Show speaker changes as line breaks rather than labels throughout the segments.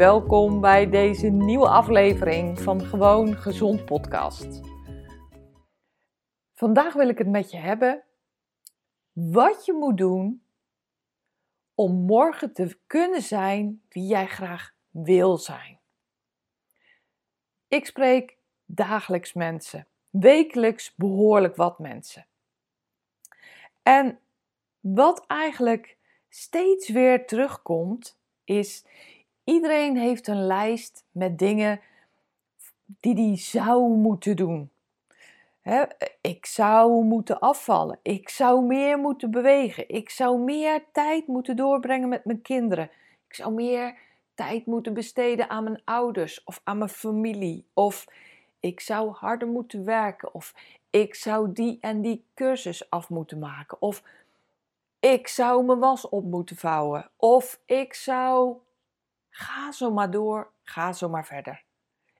Welkom bij deze nieuwe aflevering van Gewoon Gezond Podcast. Vandaag wil ik het met je hebben wat je moet doen om morgen te kunnen zijn wie jij graag wil zijn. Ik spreek dagelijks mensen, wekelijks behoorlijk wat mensen. En wat eigenlijk steeds weer terugkomt, is iedereen heeft een lijst met dingen die die zou moeten doen. ik zou moeten afvallen. Ik zou meer moeten bewegen. Ik zou meer tijd moeten doorbrengen met mijn kinderen. Ik zou meer tijd moeten besteden aan mijn ouders of aan mijn familie. Of ik zou harder moeten werken. Of ik zou die en die cursus af moeten maken. Of ik zou mijn was op moeten vouwen. Of ik zou. Ga zo maar door, ga zo maar verder.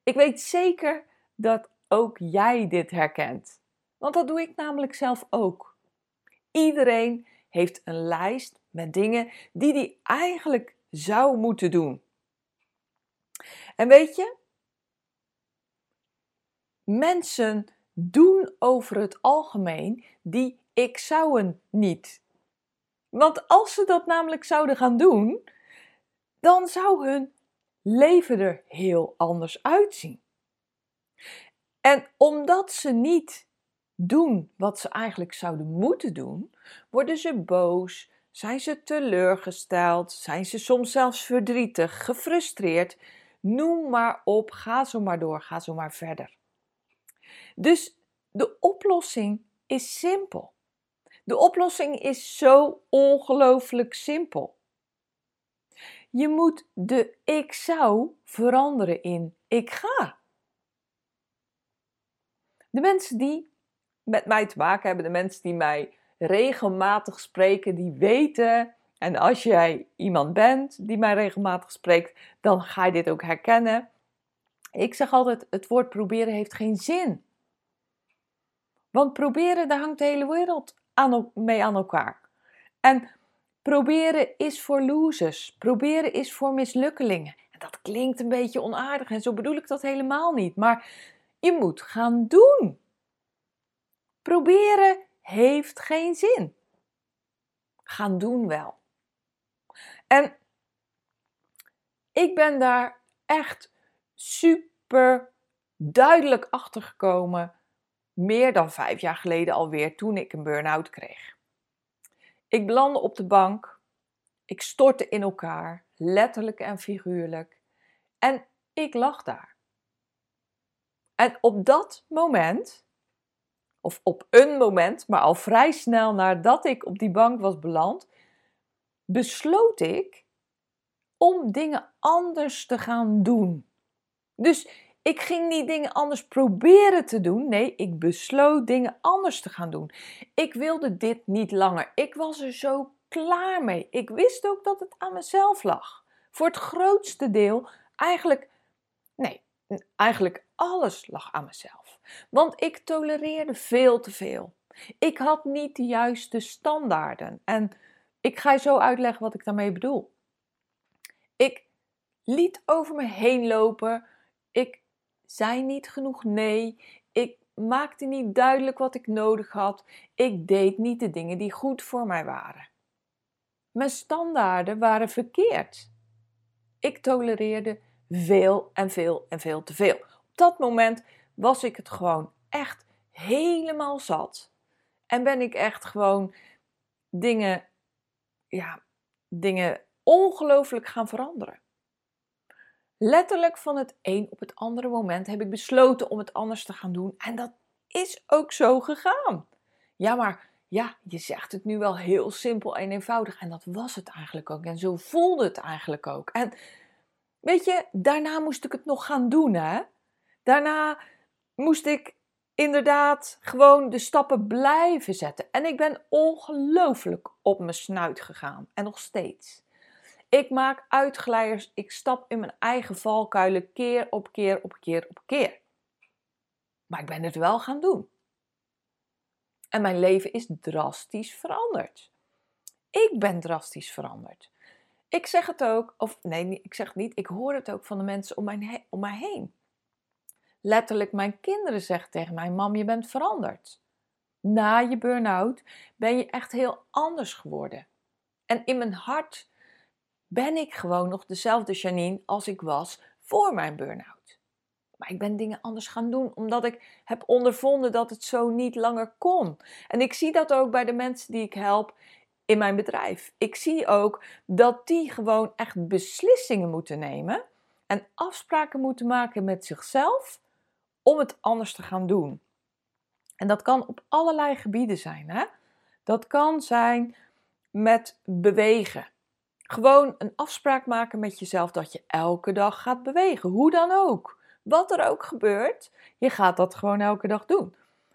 Ik weet zeker dat ook jij dit herkent. Want dat doe ik namelijk zelf ook. Iedereen heeft een lijst met dingen die hij eigenlijk zou moeten doen. En weet je, mensen doen over het algemeen die ik zouden niet. Want als ze dat namelijk zouden gaan doen, dan zou hun leven er heel anders uitzien. En omdat ze niet doen wat ze eigenlijk zouden moeten doen, worden ze boos, zijn ze teleurgesteld, zijn ze soms zelfs verdrietig, gefrustreerd. Noem maar op, ga zo maar door, ga zo maar verder. Dus de oplossing is simpel. De oplossing is zo ongelooflijk simpel. Je moet de ik zou veranderen in ik ga. De mensen die met mij te maken hebben, de mensen die mij regelmatig spreken, die weten. En als jij iemand bent die mij regelmatig spreekt, dan ga je dit ook herkennen. Ik zeg altijd: het woord proberen heeft geen zin. Want proberen, daar hangt de hele wereld aan, mee aan elkaar. En proberen is voor losers. Proberen is voor mislukkelingen. En dat klinkt een beetje onaardig en zo bedoel ik dat helemaal niet. Maar je moet gaan doen. Proberen heeft geen zin. Gaan doen wel. En ik ben daar echt super duidelijk achter gekomen meer dan vijf jaar geleden alweer toen ik een burn-out kreeg. Ik belandde op de bank, ik stortte in elkaar, letterlijk en figuurlijk, en ik lag daar. En op dat moment, of op een moment, maar al vrij snel nadat ik op die bank was beland, besloot ik om dingen anders te gaan doen. Dus ik ging niet dingen anders proberen te doen. Nee, ik besloot dingen anders te gaan doen. Ik wilde dit niet langer. Ik was er zo klaar mee. Ik wist ook dat het aan mezelf lag. Voor het grootste deel eigenlijk, nee, eigenlijk alles lag aan mezelf. Want ik tolereerde veel te veel. Ik had niet de juiste standaarden. En ik ga je zo uitleggen wat ik daarmee bedoel. Ik liet over me heen lopen. Ik zei niet genoeg nee. Ik maakte niet duidelijk wat ik nodig had. Ik deed niet de dingen die goed voor mij waren. Mijn standaarden waren verkeerd. Ik tolereerde veel en veel en veel te veel. Op dat moment was ik het gewoon echt helemaal zat. En ben ik echt gewoon dingen, ja, dingen ongelooflijk gaan veranderen. Letterlijk van het een op het andere moment heb ik besloten om het anders te gaan doen. En dat is ook zo gegaan. Ja, maar ja, je zegt het nu wel heel simpel en eenvoudig. En dat was het eigenlijk ook. En zo voelde het eigenlijk ook. En weet je, daarna moest ik het nog gaan doen, hè? Daarna moest ik inderdaad gewoon de stappen blijven zetten. En ik ben ongelooflijk op mijn snuit gegaan. En nog steeds. Ik maak uitglijders. Ik stap in mijn eigen valkuilen keer op keer op keer op keer. Maar ik ben het wel gaan doen. En mijn leven is drastisch veranderd. Ik ben drastisch veranderd. Ik zeg het ook, of nee, ik zeg het niet, ik hoor het ook van de mensen om mij, om mij heen. Letterlijk, mijn kinderen zeggen tegen mij: Mam, je bent veranderd. Na je burn-out ben je echt heel anders geworden. En in mijn hart ben ik gewoon nog dezelfde Janine als ik was voor mijn burn-out. Maar ik ben dingen anders gaan doen omdat ik heb ondervonden dat het zo niet langer kon. En ik zie dat ook bij de mensen die ik help in mijn bedrijf. Ik zie ook dat die gewoon echt beslissingen moeten nemen en afspraken moeten maken met zichzelf om het anders te gaan doen. En dat kan op allerlei gebieden zijn. Hè? Dat kan zijn met bewegen. Gewoon een afspraak maken met jezelf dat je elke dag gaat bewegen. Hoe dan ook. Wat er ook gebeurt, je gaat dat gewoon elke dag doen.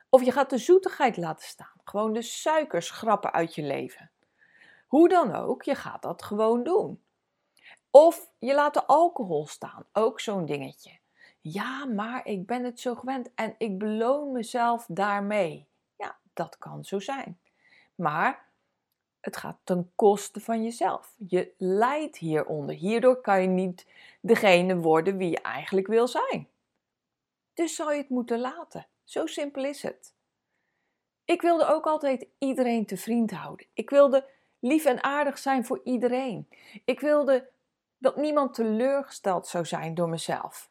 Of je gaat de zoetigheid laten staan. Gewoon de suikers schrappen uit je leven. Hoe dan ook, je gaat dat gewoon doen. Of je laat de alcohol staan. Ook zo'n dingetje. Ja, maar ik ben het zo gewend en ik beloon mezelf daarmee. Ja, dat kan zo zijn. Maar het gaat ten koste van jezelf. Je lijdt hieronder. Hierdoor kan je niet degene worden wie je eigenlijk wil zijn. Dus zou je het moeten laten. Zo simpel is het. Ik wilde ook altijd iedereen te vriend houden. Ik wilde lief en aardig zijn voor iedereen. Ik wilde dat niemand teleurgesteld zou zijn door mezelf.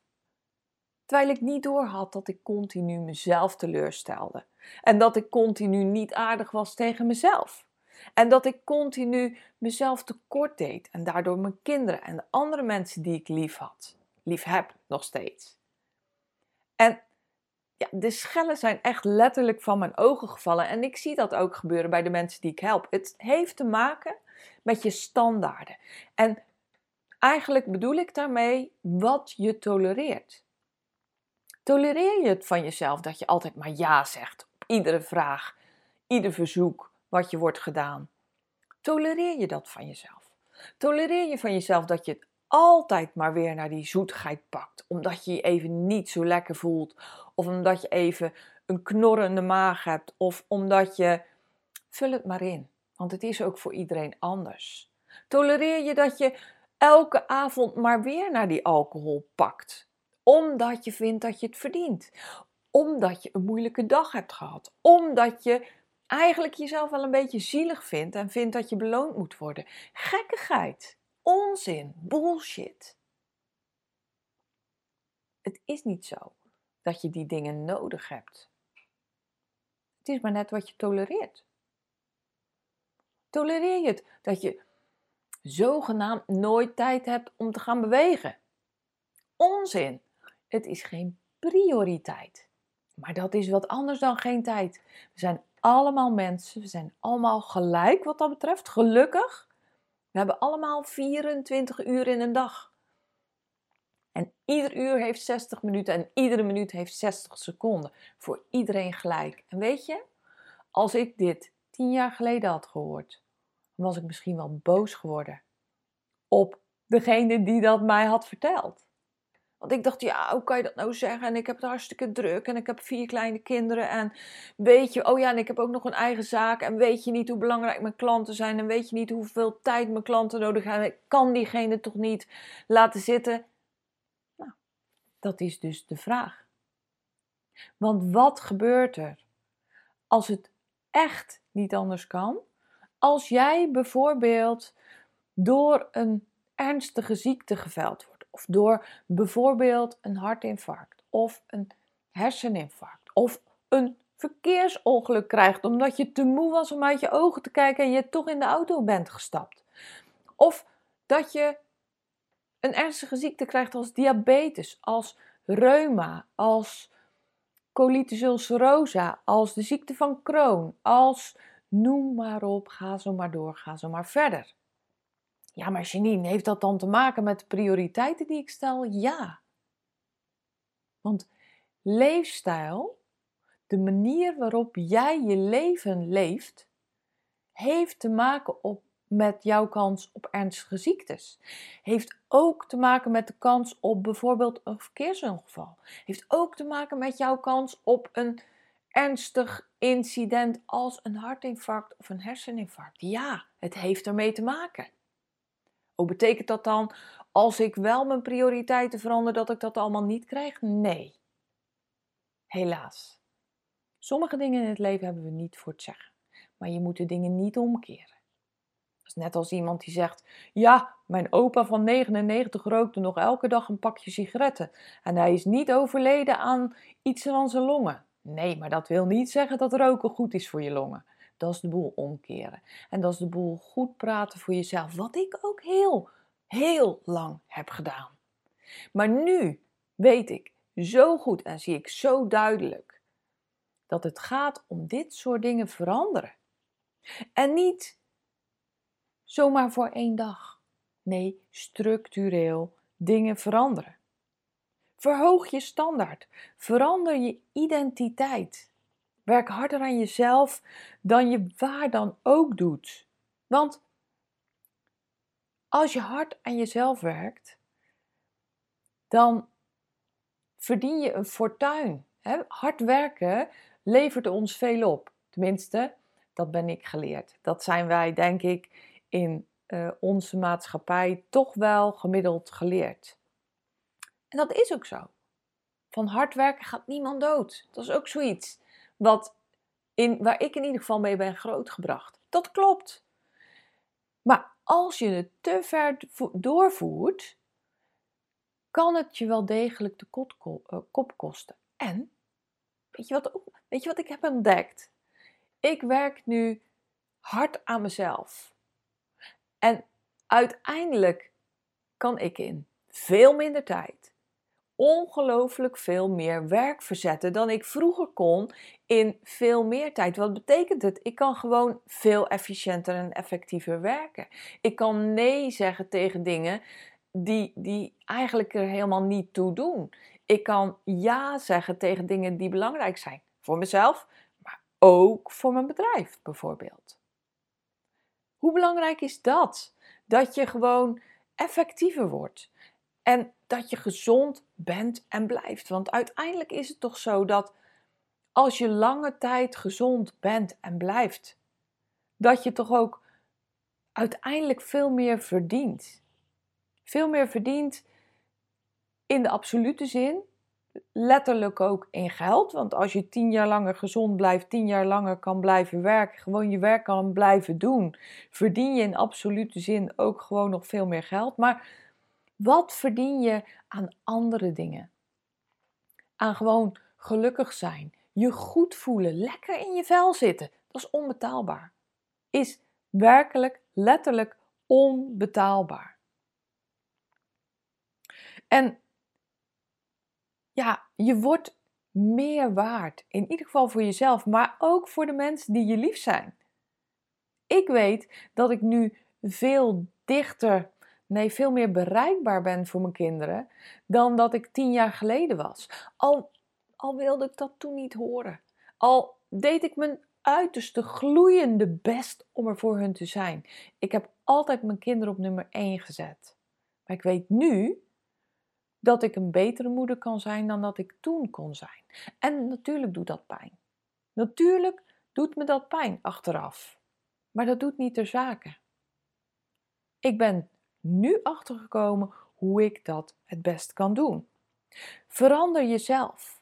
Terwijl ik niet doorhad dat ik continu mezelf teleurstelde. En dat ik continu niet aardig was tegen mezelf. En dat ik continu mezelf tekort deed en daardoor mijn kinderen en de andere mensen die ik lief had, lief heb nog steeds. En ja, de schellen zijn echt letterlijk van mijn ogen gevallen en ik zie dat ook gebeuren bij de mensen die ik help. Het heeft te maken met je standaarden. En eigenlijk bedoel ik daarmee wat je tolereert. Tolereer je het van jezelf dat je altijd maar ja zegt op iedere vraag, ieder verzoek wat je wordt gedaan? Tolereer je dat van jezelf? Tolereer je van jezelf dat je het altijd maar weer naar die zoetigheid pakt, omdat je je even niet zo lekker voelt, of omdat je even een knorrende maag hebt, of omdat je. Vul het maar in, want het is ook voor iedereen anders. Tolereer je dat je elke avond maar weer naar die alcohol pakt, omdat je vindt dat je het verdient. Omdat je een moeilijke dag hebt gehad. Omdat je eigenlijk jezelf wel een beetje zielig vindt en vindt dat je beloond moet worden. Gekkigheid. Onzin. Bullshit. Het is niet zo dat je die dingen nodig hebt. Het is maar net wat je tolereert. Tolereer je het dat je zogenaamd nooit tijd hebt om te gaan bewegen? Onzin. Het is geen prioriteit. Maar dat is wat anders dan geen tijd. We zijn allemaal mensen, we zijn allemaal gelijk wat dat betreft, gelukkig. We hebben allemaal 24 uur in een dag. En ieder uur heeft 60 minuten en iedere minuut heeft 60 seconden. Voor iedereen gelijk. En weet je, als ik dit 10 jaar geleden had gehoord, was ik misschien wel boos geworden op degene die dat mij had verteld. Want ik dacht, ja, hoe kan je dat nou zeggen? En ik heb het hartstikke druk en ik heb vier kleine kinderen. En weet je, oh ja, en ik heb ook nog een eigen zaak. En weet je niet hoe belangrijk mijn klanten zijn? En weet je niet hoeveel tijd mijn klanten nodig hebben? Ik kan diegene toch niet laten zitten? Nou, dat is dus de vraag. Want wat gebeurt er als het echt niet anders kan? als jij bijvoorbeeld door een ernstige ziekte geveld wordt, of door bijvoorbeeld een hartinfarct, of een herseninfarct, of een verkeersongeluk krijgt omdat je te moe was om uit je ogen te kijken en je toch in de auto bent gestapt. Of dat je een ernstige ziekte krijgt als diabetes, als reuma, als colitis ulcerosa, als de ziekte van Crohn, als noem maar op, ga zo maar door, ga zo maar verder. Ja, maar Janine, heeft dat dan te maken met de prioriteiten die ik stel? Ja. Want leefstijl, de manier waarop jij je leven leeft, heeft te maken op met jouw kans op ernstige ziektes. Heeft ook te maken met de kans op bijvoorbeeld een verkeersongeval. Heeft ook te maken met jouw kans op een ernstig incident als een hartinfarct of een herseninfarct. Ja, het heeft ermee te maken. Hoe betekent dat dan als ik wel mijn prioriteiten verander dat ik dat allemaal niet krijg? Nee. Helaas. Sommige dingen in het leven hebben we niet voor het zeggen. Maar je moet de dingen niet omkeren. Dat is net als iemand die zegt: Ja, mijn opa van 99 rookte nog elke dag een pakje sigaretten. En hij is niet overleden aan iets aan zijn longen. Nee, maar dat wil niet zeggen dat roken goed is voor je longen. Dat is de boel omkeren. En dat is de boel goed praten voor jezelf. Wat ik ook heel, heel lang heb gedaan. Maar nu weet ik zo goed en zie ik zo duidelijk dat het gaat om dit soort dingen veranderen. En niet zomaar voor één dag. Nee, structureel dingen veranderen. Verhoog je standaard. Verander je identiteit. Werk harder aan jezelf dan je waar dan ook doet. Want als je hard aan jezelf werkt, dan verdien je een fortuin. Hard werken levert ons veel op. Tenminste, dat ben ik geleerd. Dat zijn wij, denk ik, in uh, onze maatschappij toch wel gemiddeld geleerd. En dat is ook zo. Van hard werken gaat niemand dood. Dat is ook zoiets wat in, waar ik in ieder geval mee ben grootgebracht. Dat klopt. Maar als je het te ver doorvoert, kan het je wel degelijk de eh, kop kosten. En, weet je, wat, weet je wat ik heb ontdekt? Ik werk nu hard aan mezelf. En uiteindelijk kan ik in veel minder tijd ongelooflijk veel meer werk verzetten dan ik vroeger kon in veel meer tijd. Wat betekent het? Ik kan gewoon veel efficiënter en effectiever werken. Ik kan nee zeggen tegen dingen die, die eigenlijk er helemaal niet toe doen. Ik kan ja zeggen tegen dingen die belangrijk zijn. Voor mezelf, maar ook voor mijn bedrijf bijvoorbeeld. Hoe belangrijk is dat? Dat je gewoon effectiever wordt. En dat je gezond bent en blijft. Want uiteindelijk is het toch zo dat als je lange tijd gezond bent en blijft, dat je toch ook uiteindelijk veel meer verdient. Veel meer verdient in de absolute zin, letterlijk ook in geld. Want als je tien jaar langer gezond blijft, tien jaar langer kan blijven werken, gewoon je werk kan blijven doen, verdien je in absolute zin ook gewoon nog veel meer geld. Maar wat verdien je aan andere dingen? Aan gewoon gelukkig zijn, je goed voelen, lekker in je vel zitten. Dat is onbetaalbaar. Is werkelijk, letterlijk onbetaalbaar. En ja, je wordt meer waard. In ieder geval voor jezelf, maar ook voor de mensen die je lief zijn. Ik weet dat ik nu veel dichter, nee, veel meer bereikbaar ben voor mijn kinderen dan dat ik tien jaar geleden was. Al, al wilde ik dat toen niet horen. Al deed ik mijn uiterste gloeiende best om er voor hun te zijn. Ik heb altijd mijn kinderen op nummer 1 gezet. Maar ik weet nu dat ik een betere moeder kan zijn dan dat ik toen kon zijn. En natuurlijk doet dat pijn. Natuurlijk doet me dat pijn achteraf. Maar dat doet niet ter zake. Ik ben nu achtergekomen hoe ik dat het best kan doen. Verander jezelf.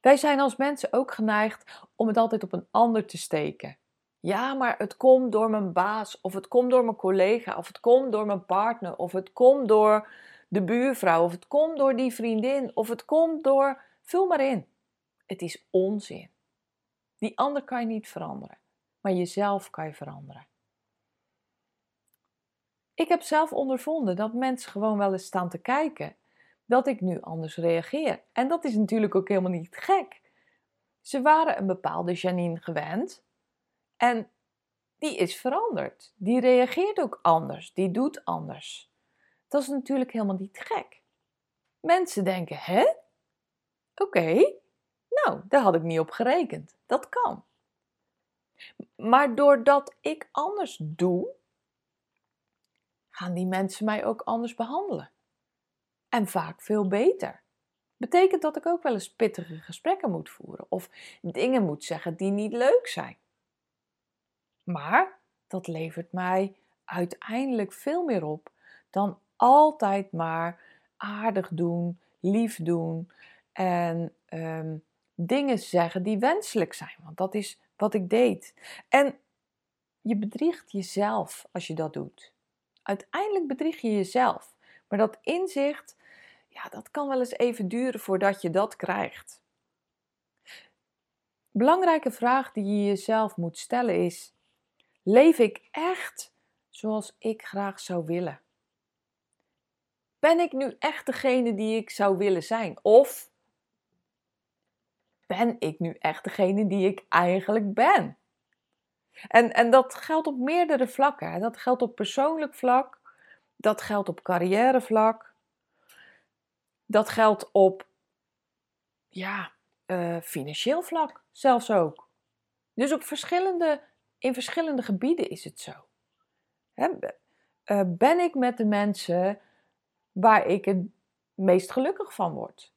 Wij zijn als mensen ook geneigd om het altijd op een ander te steken. Ja, maar het komt door mijn baas, of het komt door mijn collega, of het komt door mijn partner, of het komt door de buurvrouw, of het komt door die vriendin, of het komt door. Vul maar in. Het is onzin. Die ander kan je niet veranderen, maar jezelf kan je veranderen. Ik heb zelf ondervonden dat mensen gewoon wel eens staan te kijken dat ik nu anders reageer. En dat is natuurlijk ook helemaal niet gek. Ze waren een bepaalde Janine gewend en die is veranderd. Die reageert ook anders, die doet anders. Dat is natuurlijk helemaal niet gek. Mensen denken, hè? Oké, nou, daar had ik niet op gerekend. Dat kan. Maar doordat ik anders doe, gaan die mensen mij ook anders behandelen. En vaak veel beter. Betekent dat ik ook wel eens pittige gesprekken moet voeren of dingen moet zeggen die niet leuk zijn. Maar dat levert mij uiteindelijk veel meer op dan altijd maar aardig doen, lief doen en ehm, dingen zeggen die wenselijk zijn. Want dat is wat ik deed. En je bedriegt jezelf als je dat doet. Uiteindelijk bedrieg je jezelf. Maar dat inzicht, ja, dat kan wel eens even duren voordat je dat krijgt. Belangrijke vraag die je jezelf moet stellen is: leef ik echt zoals ik graag zou willen? Ben ik nu echt degene die ik zou willen zijn? Of ben ik nu echt degene die ik eigenlijk ben? En, en dat geldt op meerdere vlakken. Dat geldt op persoonlijk vlak, dat geldt op carrièrevlak, dat geldt op ja, uh, financieel vlak zelfs ook. Dus op verschillende, in verschillende gebieden is het zo. Hè, uh, ben ik met de mensen waar ik het meest gelukkig van word?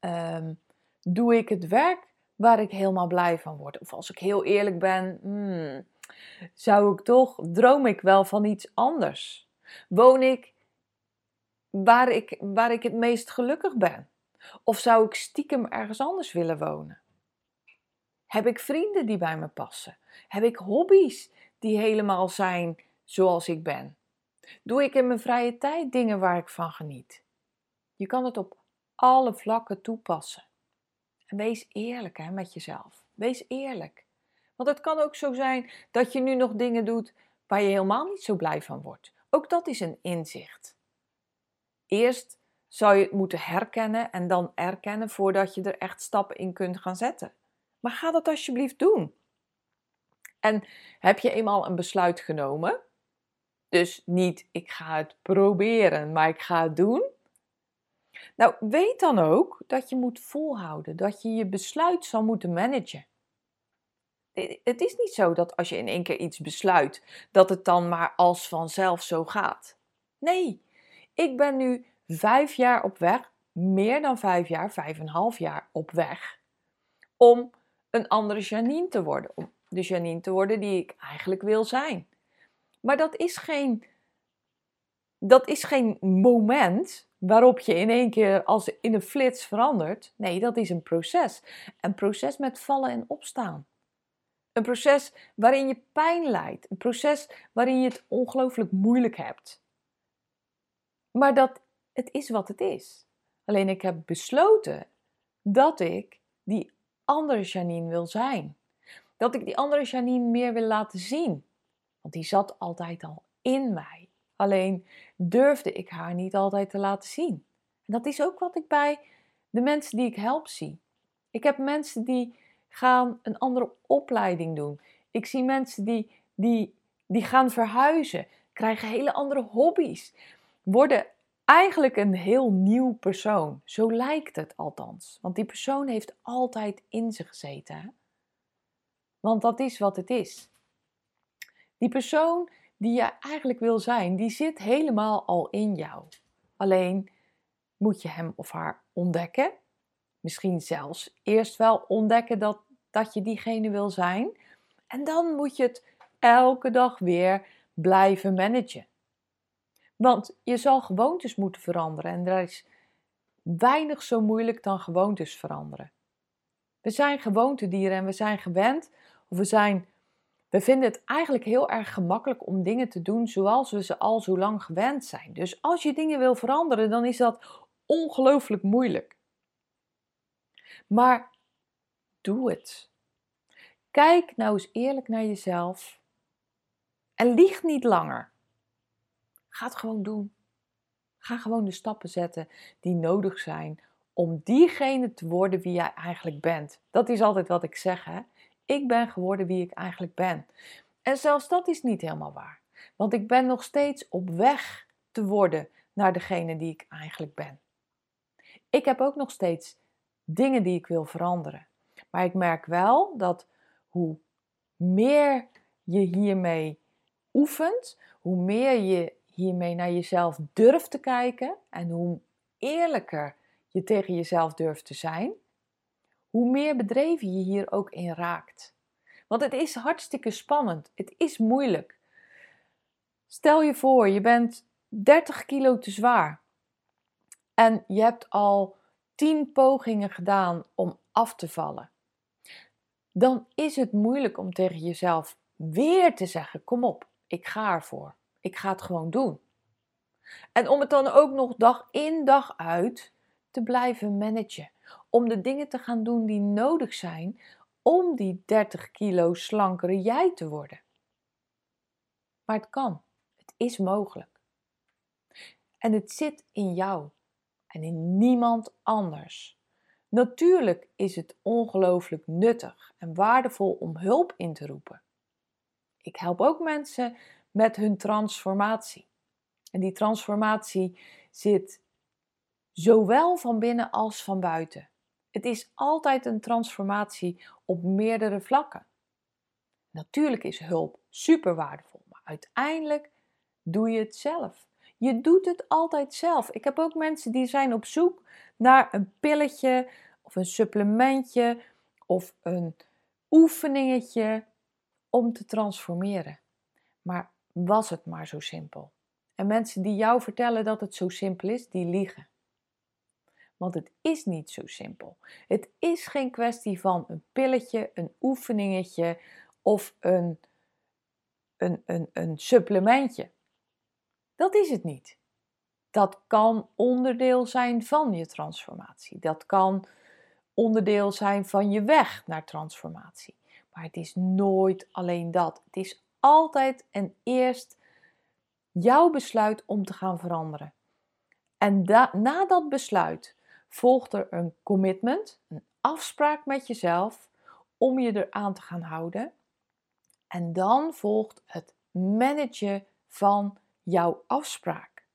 Um, doe ik het werk waar ik helemaal blij van word. Of als ik heel eerlijk ben, hmm, zou ik toch, droom ik wel van iets anders? Woon ik waar ik, waar ik het meest gelukkig ben? Of zou ik stiekem ergens anders willen wonen? Heb ik vrienden die bij me passen? Heb ik hobby's die helemaal zijn zoals ik ben? Doe ik in mijn vrije tijd dingen waar ik van geniet? Je kan het op alle vlakken toepassen. En wees eerlijk hè, met jezelf. Wees eerlijk. Want het kan ook zo zijn dat je nu nog dingen doet waar je helemaal niet zo blij van wordt. Ook dat is een inzicht. Eerst zou je het moeten herkennen en dan erkennen voordat je er echt stappen in kunt gaan zetten. Maar ga dat alsjeblieft doen. En heb je eenmaal een besluit genomen? Dus niet ik ga het proberen, maar ik ga het doen. Nou, weet dan ook dat je moet volhouden, dat je je besluit zal moeten managen. Het is niet zo dat als je in één keer iets besluit, dat het dan maar als vanzelf zo gaat. Nee, ik ben nu vijf jaar op weg, meer dan vijf jaar, vijf en een half jaar op weg, om een andere Janine te worden. Om de Janine te worden die ik eigenlijk wil zijn. Maar dat is geen, dat is geen moment waarop je in één keer als in een flits verandert. Nee, dat is een proces. Een proces met vallen en opstaan. Een proces waarin je pijn lijdt. Een proces waarin je het ongelooflijk moeilijk hebt. Maar dat het is wat het is. Alleen ik heb besloten dat ik die andere Janine wil zijn. Dat ik die andere Janine meer wil laten zien. Want die zat altijd al in mij. Alleen durfde ik haar niet altijd te laten zien. En dat is ook wat ik bij de mensen die ik help zie. Ik heb mensen die gaan een andere opleiding doen. Ik zie mensen die, die, die gaan verhuizen, krijgen hele andere hobby's, worden eigenlijk een heel nieuw persoon. Zo lijkt het althans. Want die persoon heeft altijd in ze gezeten. Want dat is wat het is. Die persoon die je eigenlijk wil zijn, die zit helemaal al in jou. Alleen moet je hem of haar ontdekken. Misschien zelfs eerst wel ontdekken dat, dat je diegene wil zijn. En dan moet je het elke dag weer blijven managen. Want je zal gewoontes moeten veranderen en er is weinig zo moeilijk dan gewoontes veranderen. We zijn gewoontedieren en we zijn gewend, of we zijn we vinden het eigenlijk heel erg gemakkelijk om dingen te doen zoals we ze al zo lang gewend zijn. Dus als je dingen wil veranderen, dan is dat ongelooflijk moeilijk. Maar doe het. Kijk nou eens eerlijk naar jezelf en lieg niet langer. Ga het gewoon doen. Ga gewoon de stappen zetten die nodig zijn om diegene te worden wie jij eigenlijk bent. Dat is altijd wat ik zeg, hè? Ik ben geworden wie ik eigenlijk ben. En zelfs dat is niet helemaal waar. Want ik ben nog steeds op weg te worden naar degene die ik eigenlijk ben. Ik heb ook nog steeds dingen die ik wil veranderen. Maar ik merk wel dat hoe meer je hiermee oefent, hoe meer je hiermee naar jezelf durft te kijken en hoe eerlijker je tegen jezelf durft te zijn, hoe meer bedreven je hier ook in raakt. Want het is hartstikke spannend. Het is moeilijk. Stel je voor, je bent 30 kilo te zwaar. En je hebt al 10 pogingen gedaan om af te vallen. Dan is het moeilijk om tegen jezelf weer te zeggen: Kom op, ik ga ervoor. Ik ga het gewoon doen. En om het dan ook nog dag in dag uit te blijven managen. Om de dingen te gaan doen die nodig zijn om die 30 kilo slankere jij te worden. Maar het kan. Het is mogelijk. En het zit in jou en in niemand anders. Natuurlijk is het ongelooflijk nuttig en waardevol om hulp in te roepen. Ik help ook mensen met hun transformatie. En die transformatie zit zowel van binnen als van buiten. Het is altijd een transformatie op meerdere vlakken. Natuurlijk is hulp super waardevol, maar uiteindelijk doe je het zelf. Je doet het altijd zelf. Ik heb ook mensen die zijn op zoek naar een pilletje of een supplementje of een oefeningetje om te transformeren. Maar was het maar zo simpel? En mensen die jou vertellen dat het zo simpel is, die liegen. Want het is niet zo simpel. Het is geen kwestie van een pilletje, een oefeningetje of een, een, een, een supplementje. Dat is het niet. Dat kan onderdeel zijn van je transformatie. Dat kan onderdeel zijn van je weg naar transformatie. Maar het is nooit alleen dat. Het is altijd en eerst jouw besluit om te gaan veranderen. En na dat besluit volgt er een commitment, een afspraak met jezelf om je eraan te gaan houden. En dan volgt het managen van jouw afspraak.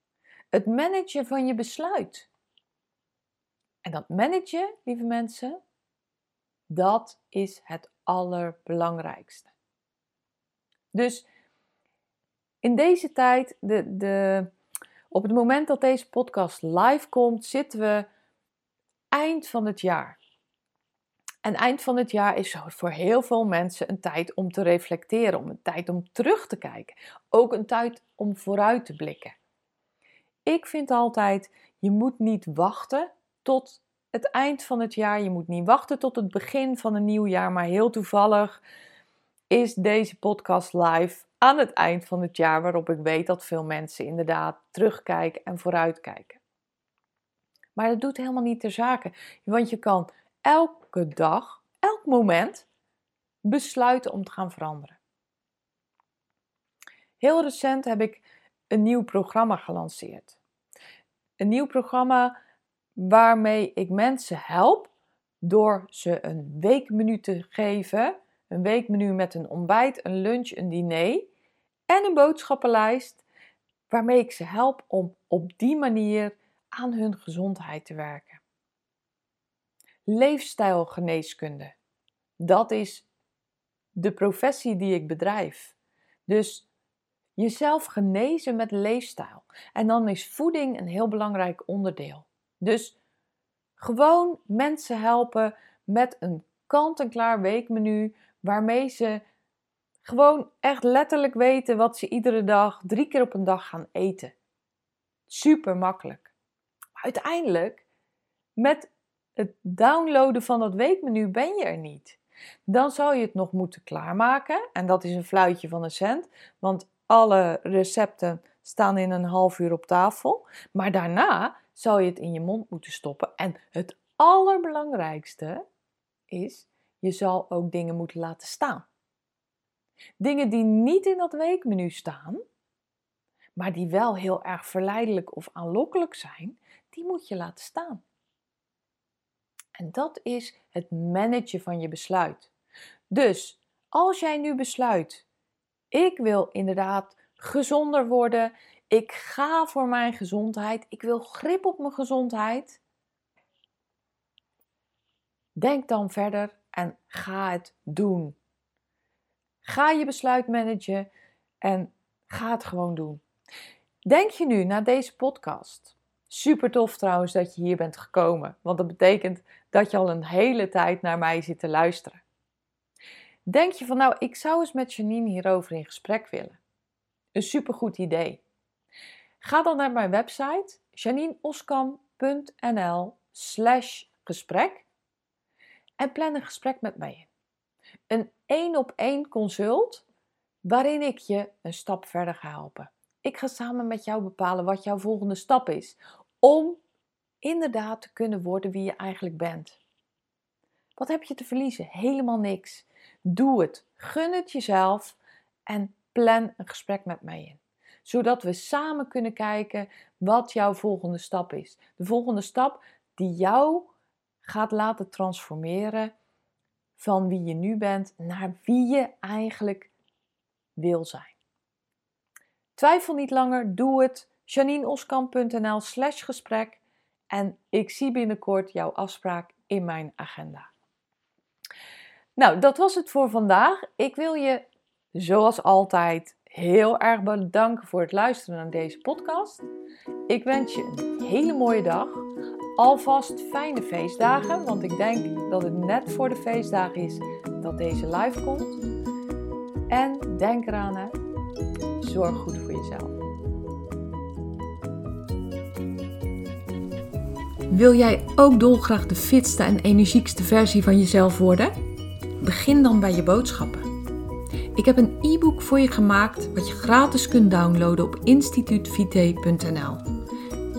Het managen van je besluit. En dat managen, lieve mensen, dat is het allerbelangrijkste. Dus in deze tijd, de, de, op het moment dat deze podcast live komt, zitten we eind van het jaar. En eind van het jaar is voor heel veel mensen een tijd om te reflecteren, om een tijd om terug te kijken. Ook een tijd om vooruit te blikken. Ik vind altijd, je moet niet wachten tot het eind van het jaar. Je moet niet wachten tot het begin van een nieuw jaar. Maar heel toevallig is deze podcast live aan het eind van het jaar, waarop ik weet dat veel mensen inderdaad terugkijken en vooruitkijken. Maar dat doet helemaal niet ter zake, want je kan elke dag, elk moment besluiten om te gaan veranderen. Heel recent heb ik een nieuw programma gelanceerd. Een nieuw programma waarmee ik mensen help door ze een weekmenu te geven. Een weekmenu met een ontbijt, een lunch, een diner en een boodschappenlijst. Waarmee ik ze help om op die manier aan hun gezondheid te werken. Leefstijlgeneeskunde. Dat is de professie die ik bedrijf. Dus jezelf genezen met leefstijl. En dan is voeding een heel belangrijk onderdeel. Dus gewoon mensen helpen met een kant-en-klaar weekmenu waarmee ze gewoon echt letterlijk weten wat ze iedere dag, drie keer op een dag gaan eten. Super makkelijk uiteindelijk, met het downloaden van dat weekmenu ben je er niet. Dan zou je het nog moeten klaarmaken. En dat is een fluitje van een cent. Want alle recepten staan in een half uur op tafel. Maar daarna zou je het in je mond moeten stoppen. En het allerbelangrijkste is, je zal ook dingen moeten laten staan. Dingen die niet in dat weekmenu staan, maar die wel heel erg verleidelijk of aanlokkelijk zijn, die moet je laten staan. En dat is het managen van je besluit. Dus als jij nu besluit, ik wil inderdaad gezonder worden, ik ga voor mijn gezondheid, ik wil grip op mijn gezondheid, denk dan verder en ga het doen. Ga je besluit managen en ga het gewoon doen. Denk je nu na deze podcast? Super tof trouwens dat je hier bent gekomen, want dat betekent dat je al een hele tijd naar mij zit te luisteren. Denk je van nou, ik zou eens met Janine hierover in gesprek willen? Een supergoed idee. Ga dan naar mijn website janineoskam.nl slash gesprek en plan een gesprek met mij in. Een één op één consult waarin ik je een stap verder ga helpen. Ik ga samen met jou bepalen wat jouw volgende stap is om inderdaad te kunnen worden wie je eigenlijk bent. Wat heb je te verliezen? Helemaal niks. Doe het. Gun het jezelf en plan een gesprek met mij in. Zodat we samen kunnen kijken wat jouw volgende stap is. De volgende stap die jou gaat laten transformeren van wie je nu bent naar wie je eigenlijk wil zijn. Twijfel niet langer, doe het. janineoskamp.nl slash gesprek en ik zie binnenkort jouw afspraak in mijn agenda. Nou, dat was het voor vandaag. Ik wil je, zoals altijd, heel erg bedanken voor het luisteren naar deze podcast. Ik wens je een hele mooie dag. Alvast fijne feestdagen, want ik denk dat het net voor de feestdagen is dat deze live komt. En denk eraan, zorg goed voor jezelf.
Wil jij ook dolgraag de fitste en energiekste versie van jezelf worden? Begin dan bij je boodschappen. Ik heb een e-book voor je gemaakt wat je gratis kunt downloaden op instituutvite.nl.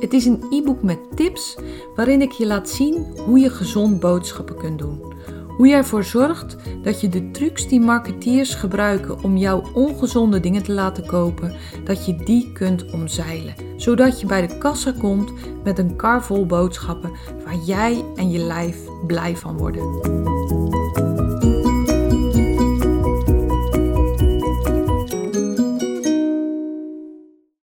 Het is een e-book met tips waarin ik je laat zien hoe je gezond boodschappen kunt doen. Hoe je ervoor zorgt dat je de trucs die marketeers gebruiken om jouw ongezonde dingen te laten kopen, dat je die kunt omzeilen. Zodat je bij de kassa komt met een kar vol boodschappen waar jij en je lijf blij van worden.